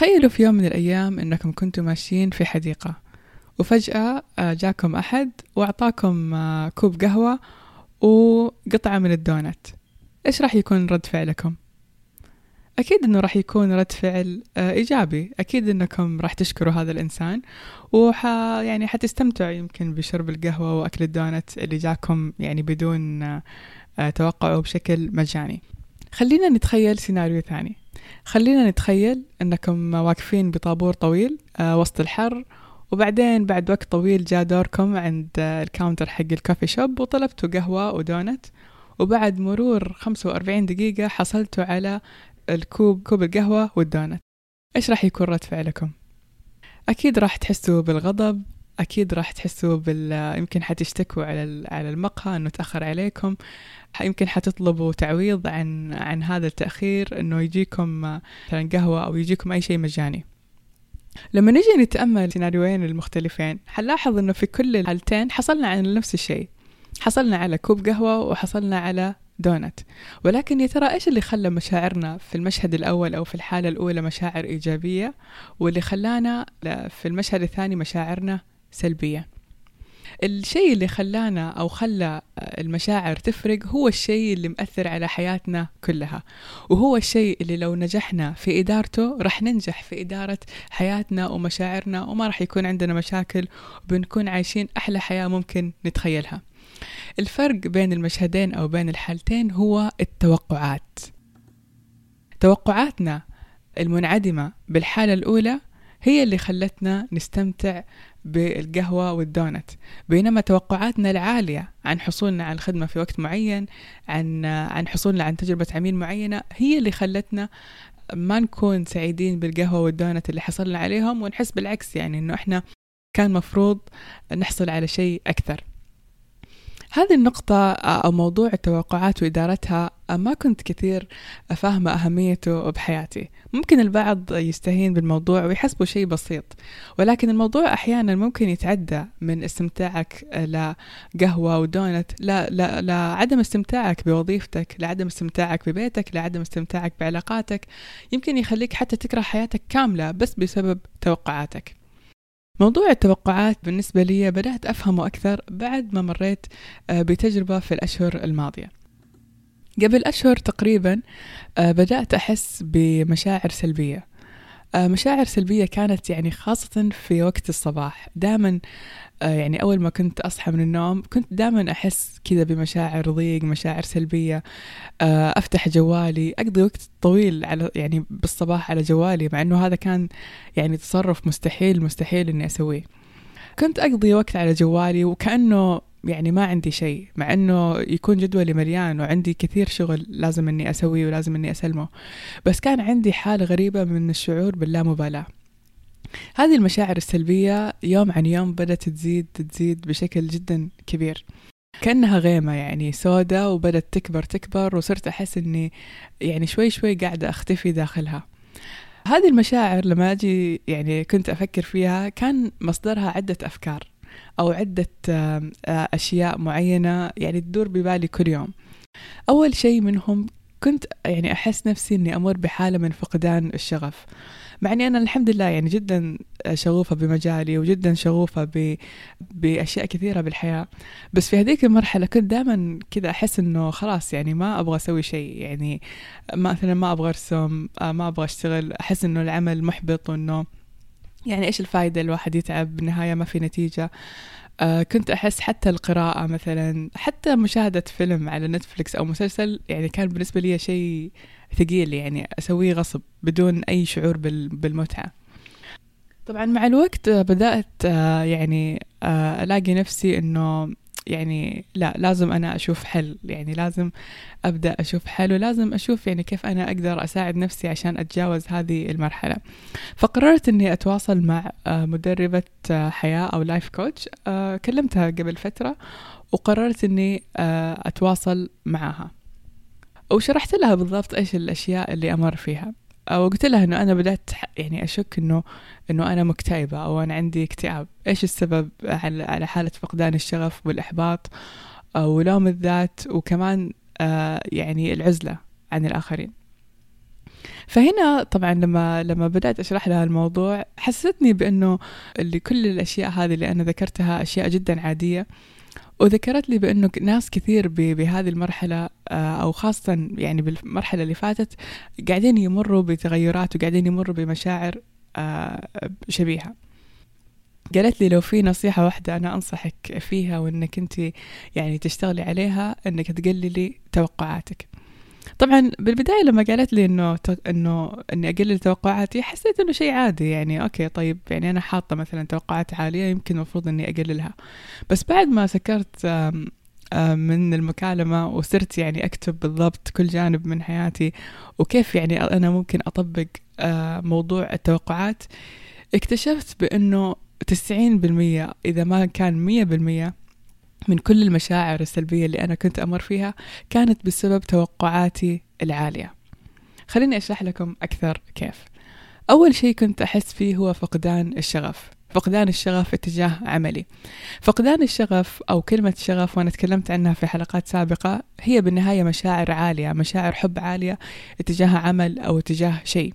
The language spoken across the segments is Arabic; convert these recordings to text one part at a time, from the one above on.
تخيلوا في يوم من الأيام أنكم كنتوا ماشيين في حديقة وفجأة آه، جاكم أحد وأعطاكم آه، كوب قهوة وقطعة من الدونت إيش راح يكون رد فعلكم؟ أكيد إنه راح يكون رد فعل آه، إيجابي. أكيد إنكم راح تشكروا هذا الإنسان وح يعني حتستمتعوا يمكن بشرب القهوة وأكل الدونت اللي جاكم يعني بدون توقعه بشكل مجاني. خلينا نتخيل سيناريو ثاني. خلينا نتخيل أنكم واقفين بطابور طويل آه، وسط الحر وبعدين بعد وقت طويل جاء دوركم عند ال counter حق ال coffee shop وطلبتوا قهوة ودونت وبعد مرور 45 دقيقة حصلتوا على الكوب كوب القهوة والدونت إيش راح يكون رد فعلكم؟ أكيد راح تحسوا بالغضب أكيد راح تحسوا بال يمكن حتشتكوا على على المقهى إنه تأخر عليكم. يمكن حتطلبوا تعويض عن عن هذا التأخير إنه يجيكم مثلا قهوة أو يجيكم أي شيء مجاني. لما نجي نتأمل السيناريوين المختلفين حنلاحظ إنه في كل الحالتين حصلنا على نفس الشيء. حصلنا على كوب قهوة وحصلنا على دونت. ولكن يا ترى إيش اللي خلى مشاعرنا في المشهد الأول أو في الحالة الأولى مشاعر إيجابية؟ واللي خلانا في المشهد الثاني مشاعرنا سلبية. الشيء اللي خلانا أو خلى المشاعر تفرق هو الشيء اللي مأثر على حياتنا كلها وهو الشيء اللي لو نجحنا في إدارته رح ننجح في إدارة حياتنا ومشاعرنا وما رح يكون عندنا مشاكل وبنكون عايشين أحلى حياة ممكن نتخيلها. الفرق بين المشهدين أو بين الحالتين هو التوقعات. توقعاتنا المنعدمة بالحالة الأولى هي اللي خلتنا نستمتع بالقهوة والدونت. بينما توقعاتنا العالية عن حصولنا على الخدمة في وقت معين عن عن حصولنا عن تجربة عميل معينة هي اللي خلتنا ما نكون سعيدين بالقهوة والدونت اللي حصلنا عليهم ونحس بالعكس يعني إنه إحنا كان مفروض نحصل على شيء أكثر. هذه النقطة آه، أو موضوع التوقعات وإدارتها آه، ما كنت كثير فاهمة أهميته بحياتي. ممكن البعض يستهين بالموضوع ويحسبه شيء بسيط ولكن الموضوع أحيانا ممكن يتعدى من استمتاعك آه، لقهوة ودونت لا, لا, لعدم استمتاعك بوظيفتك لعدم استمتاعك ببيتك لعدم استمتاعك بعلاقاتك يمكن يخليك حتى تكره حياتك كاملة بس بسبب توقعاتك. موضوع التوقعات بالنسبة لي بدأت أفهمه أكثر بعد ما مريت آه، بتجربة في الأشهر الماضية. قبل أشهر تقريبا آه، بدأت أحس بمشاعر سلبية. مشاعر سلبية كانت يعني خاصة في وقت الصباح. دائما آه، يعني أول ما كنت أصحى من النوم كنت دائما أحس كذا بمشاعر ضيق مشاعر سلبية. آه، أفتح جوالي أقضي وقت طويل على يعني بالصباح على جوالي مع أنه هذا كان يعني تصرف مستحيل مستحيل إني أسويه. كنت أقضي وقت على جوالي وكأنه يعني ما عندي شيء مع إنه يكون جدولي مليان وعندي كثير شغل لازم إني أسويه ولازم إني أسلمه. بس كان عندي حالة غريبة من الشعور باللامبالاة. هذه المشاعر السلبية يوم عن يوم بدأت تزيد تزيد بشكل جدا كبير. كأنها غيمة يعني سودة وبدأت تكبر تكبر وصرت أحس أني يعني شوي شوي قاعدة أختفي داخلها. هذه المشاعر لما أجي يعني كنت أفكر فيها كان مصدرها عدة أفكار. أو عدة أشياء معينة يعني تدور ببالي كل يوم. أول شيء منهم كنت يعني أحس نفسي أني أمر بحالة من فقدان الشغف. مع إني أنا الحمد لله يعني جدا شغوفة بمجالي وجدا شغوفة ب... بأشياء كثيرة بالحياة. بس في هذيك المرحلة كنت دائما كذا أحس إنه خلاص يعني ما أبغى أسوي شيء. يعني مثلا ما أبغى أرسم ما أبغى أشتغل. أحس إنه العمل محبط وإنه يعني إيش الفائده الواحد يتعب بالنهاية ما في نتيجة؟ آه كنت أحس حتى القراءة مثلا حتى مشاهدة فيلم على نتفليكس أو مسلسل يعني كان بالنسبة لي شيء ثقيل يعني أسويه غصب بدون أي شعور بالمتعة. طبعا مع الوقت بدأت آه، يعني آه، ألاقي نفسي أنه يعني لا لازم أنا أشوف حل يعني لازم أبدأ أشوف حل ولازم أشوف يعني كيف أنا أقدر أساعد نفسي عشان أتجاوز هذه المرحلة. فقررت أني أتواصل مع آه، مدربة آه، حياة أو لايف كوتش آه، كلمتها قبل فترة وقررت أني أتواصل معها. وشرحت لها بالضبط إيش الأشياء اللي أمر فيها. وقلت لها إنه أنا بدأت يعني أشك إنه إنه أنا مكتئبة أو أنا عندي اكتئاب. إيش السبب؟ على حالة فقدان الشغف والإحباط ولوم الذات وكمان آه، يعني العزلة عن الآخرين. فهنا طبعا لما لما بدأت أشرح لها الموضوع حسستني بإنه اللي كل الأشياء هذه اللي أنا ذكرتها أشياء جدا عادية. وذكرت لي بأنه ناس كثير بهذه المرحلة آه، أو خاصة يعني بالمرحلة اللي فاتت قاعدين يمروا بتغيرات وقاعدين يمروا بمشاعر آه، شبيهة. قالت لي لو في نصيحة واحدة أنا أنصحك فيها وإنك أنت يعني تشتغلي عليها إنك تقللي توقعاتك. طبعا بالبداية لما قالت لي إنه إنه إني أقلل توقعاتي حسيت إنه شيء عادي يعني أوكي طيب يعني أنا حاطة مثلا توقعات عاليه يمكن المفروض إني أقللها. بس بعد ما سكرت من المكالمة وصرت يعني أكتب بالضبط كل جانب من حياتي وكيف يعني أنا ممكن أطبق موضوع التوقعات اكتشفت بأنه تسعين بالمية إذا ما كان مية بالمية من كل المشاعر السلبية اللي أنا كنت أمر فيها كانت بسبب توقعاتي العالية. خليني أشرح لكم أكثر كيف. أول شيء كنت أحس فيه هو فقدان الشغف. فقدان الشغف اتجاه عملي. فقدان الشغف أو كلمة شغف وأنا تكلمت عنها في حلقات سابقة هي بالنهاية مشاعر عالية مشاعر حب عالية اتجاه عمل أو اتجاه شيء.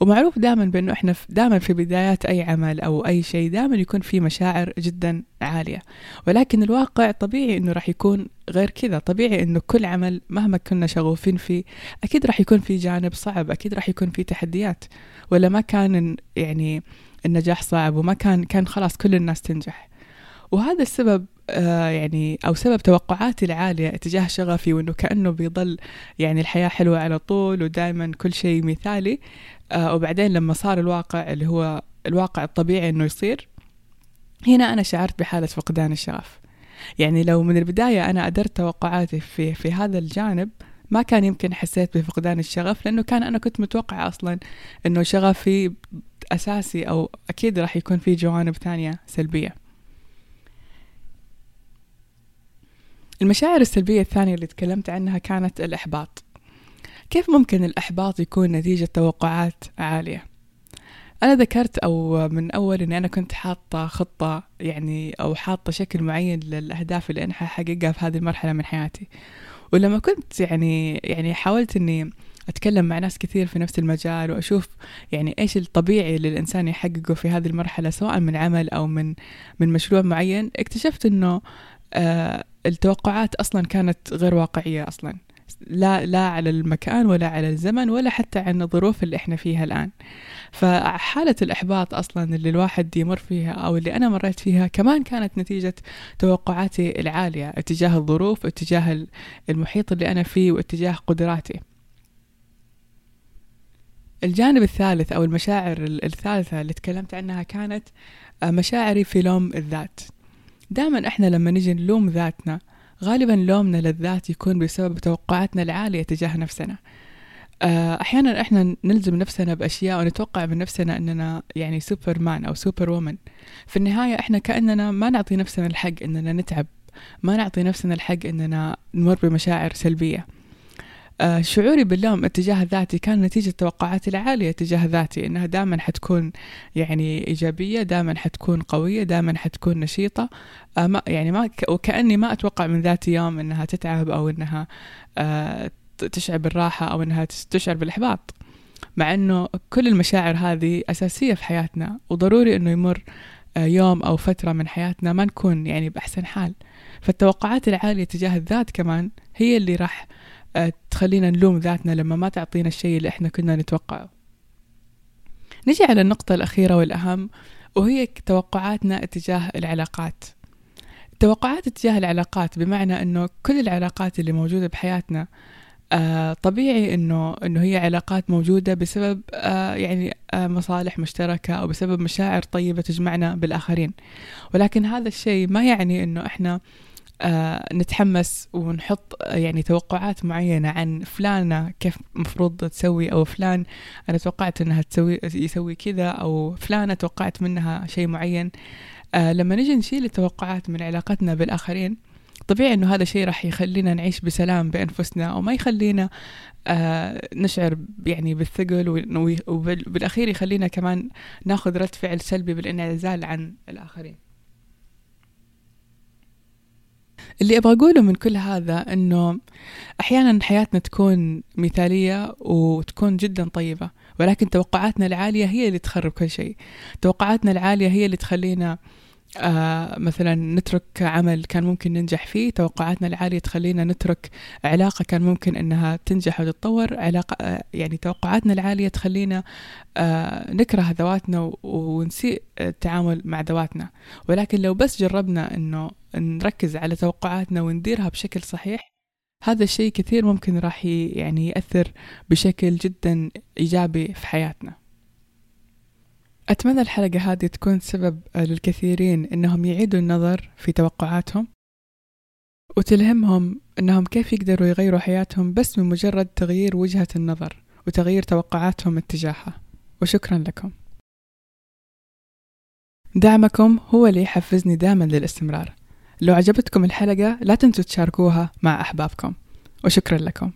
ومعروف دائما بأنه إحنا دائما في بدايات أي عمل أو أي شيء دائما يكون في مشاعر جدا عالية. ولكن الواقع طبيعي إنه راح يكون غير كذا. طبيعي إنه كل عمل مهما كنا شغوفين فيه أكيد راح يكون في جانب صعب أكيد راح يكون في تحديات. ولا ما كان يعني النجاح صعب وما كان كان خلاص كل الناس تنجح. وهذا السبب يعني أو سبب توقعاتي العالية اتجاه شغفي وإنه كأنه بيضل يعني الحياة حلوة على طول ودائما كل شيء مثالي. آه وبعدين لما صار الواقع اللي هو الواقع الطبيعي إنه يصير هنا أنا شعرت بحالة فقدان الشغف. يعني لو من البداية أنا أدرت توقعاتي في في هذا الجانب ما كان يمكن حسيت بفقدان الشغف لأنه كان أنا كنت متوقعه أصلا إنه شغفي أساسي أو أكيد راح يكون في جوانب ثانية سلبية. المشاعر السلبية الثانية اللي تكلمت عنها كانت الإحباط كيف ممكن الإحباط يكون نتيجة توقعات عالية؟ أنا ذكرت أو من أول إني أنا كنت حاطة خطة يعني أو حاطة شكل معين للأهداف اللي أنا حققها في هذه المرحلة من حياتي ولما كنت يعني يعني حاولت إني أتكلم مع ناس كثير في نفس المجال وأشوف يعني إيش الطبيعي اللي الإنسان يحققه في هذه المرحلة سواء من عمل أو من من مشروع معين اكتشفت إنه آه التوقعات أصلا كانت غير واقعية أصلا. لا لا على المكان ولا على الزمن ولا حتى عن الظروف اللي إحنا فيها الآن. فحالة الإحباط أصلا اللي الواحد يمر فيها أو اللي أنا مريت فيها كمان كانت نتيجة توقعاتي العالية اتجاه الظروف اتجاه المحيط اللي أنا فيه واتجاه قدراتي. الجانب الثالث أو المشاعر الثالثة اللي تكلمت عنها كانت مشاعري في لوم الذات. دائما إحنا لما نجي نلوم ذاتنا غالبا لومنا للذات يكون بسبب توقعاتنا العالية تجاه نفسنا. آه، أحيانا إحنا نلزم نفسنا بأشياء ونتوقع من نفسنا أننا يعني سوبر مان أو superwoman في النهاية إحنا كأننا ما نعطي نفسنا الحق أننا نتعب. ما نعطي نفسنا الحق أننا نمر بمشاعر سلبية. شعوري باللوم اتجاه ذاتي كان نتيجة توقعاتي العالية تجاه ذاتي إنها دائما حتكون يعني إيجابية دائما حتكون قوية دائما حتكون نشيطة. آه، ما يعني ما وكأني ما أتوقع من ذاتي يوم إنها تتعب أو إنها آه، تشعر بالراحة أو إنها تشعر بالإحباط. مع إنه كل المشاعر هذه أساسية في حياتنا وضروري إنه يمر يوم أو فترة من حياتنا ما نكون يعني بأحسن حال. فالتوقعات العالية تجاه الذات كمان هي اللي راح آه، تخلينا نلوم ذاتنا لما ما تعطينا الشيء اللي إحنا كنا نتوقعه. نجي على النقطة الأخيرة والأهم وهي توقعاتنا اتجاه العلاقات. توقعات اتجاه العلاقات بمعنى إنه كل العلاقات اللي موجودة بحياتنا آه طبيعي إنه إنه هي علاقات موجودة بسبب آه يعني آه مصالح مشتركة أو بسبب مشاعر طيبة تجمعنا بالآخرين. ولكن هذا الشيء ما يعني إنه إحنا نتحمس ونحط يعني توقعات معينة عن فلانة كيف مفروض تسوي أو فلان أنا توقعت أنها تسوي يسوي كذا أو فلانة توقعت منها شيء معين. آه لما نجي نشيل التوقعات من علاقتنا بالآخرين طبيعي إنه هذا الشيء راح يخلينا نعيش بسلام بأنفسنا أو ما يخلينا آه نشعر يعني بالثقل وبالأخير يخلينا كمان ناخذ رد فعل سلبي بالانعزال عن الآخرين. اللي أبغى أقوله من كل هذا إنه أحيانا حياتنا تكون مثالية وتكون جدا طيبة ولكن توقعاتنا العالية هي اللي تخرب كل شيء. توقعاتنا العالية هي اللي تخلينا آه مثلا نترك عمل كان ممكن ننجح فيه توقعاتنا العالية تخلينا نترك علاقة كان ممكن أنها تنجح وتتطور علاقة آه يعني توقعاتنا العالية تخلينا آه نكره ذواتنا ونسيء التعامل مع ذواتنا. ولكن لو بس جربنا أنه نركز على توقعاتنا ونديرها بشكل صحيح هذا الشيء كثير ممكن راح يعني يأثر بشكل جدا إيجابي في حياتنا. أتمنى الحلقة هذه تكون سبب للكثيرين إنهم يعيدوا النظر في توقعاتهم وتلهمهم إنهم كيف يقدروا يغيروا حياتهم بس من مجرد تغيير وجهة النظر وتغيير توقعاتهم اتجاهها. وشكرا لكم. دعمكم هو اللي يحفزني دائما للاستمرار. لو عجبتكم الحلقة لا تنسوا تشاركوها مع أحبابكم. وشكرا لكم.